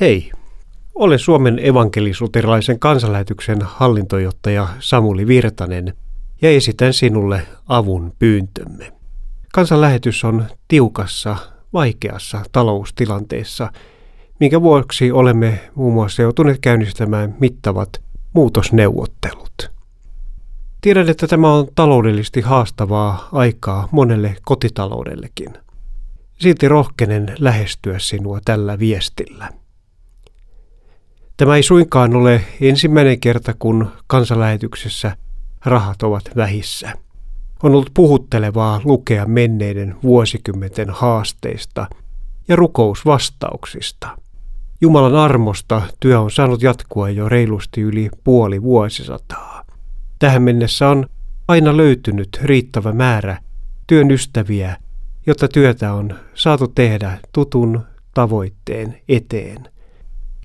Hei, olen Suomen evankelisuterilaisen kansanlähetyksen hallintojohtaja Samuli Virtanen ja esitän sinulle avun pyyntömme. Kansanlähetys on tiukassa, vaikeassa taloustilanteessa, minkä vuoksi olemme muun muassa joutuneet käynnistämään mittavat muutosneuvottelut. Tiedän, että tämä on taloudellisesti haastavaa aikaa monelle kotitaloudellekin. Silti rohkenen lähestyä sinua tällä viestillä. Tämä ei suinkaan ole ensimmäinen kerta, kun kansanlähetyksessä rahat ovat vähissä. On ollut puhuttelevaa lukea menneiden vuosikymmenten haasteista ja rukousvastauksista. Jumalan armosta työ on saanut jatkua jo reilusti yli puoli vuosisataa. Tähän mennessä on aina löytynyt riittävä määrä työn ystäviä, jotta työtä on saatu tehdä tutun tavoitteen eteen –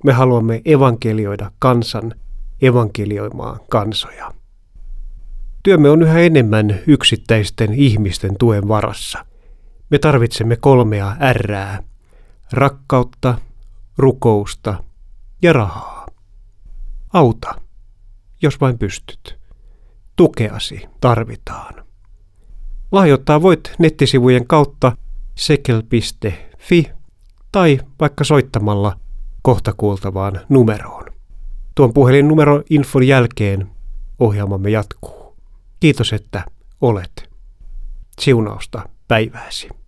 me haluamme evankelioida kansan evankelioimaan kansoja. Työmme on yhä enemmän yksittäisten ihmisten tuen varassa. Me tarvitsemme kolmea ärää. Rakkautta, rukousta ja rahaa. Auta, jos vain pystyt. Tukeasi tarvitaan. Lahjoittaa voit nettisivujen kautta sekel.fi tai vaikka soittamalla kohta kuultavaan numeroon. Tuon puhelinnumero infon jälkeen ohjelmamme jatkuu. Kiitos, että olet. Siunausta päivääsi.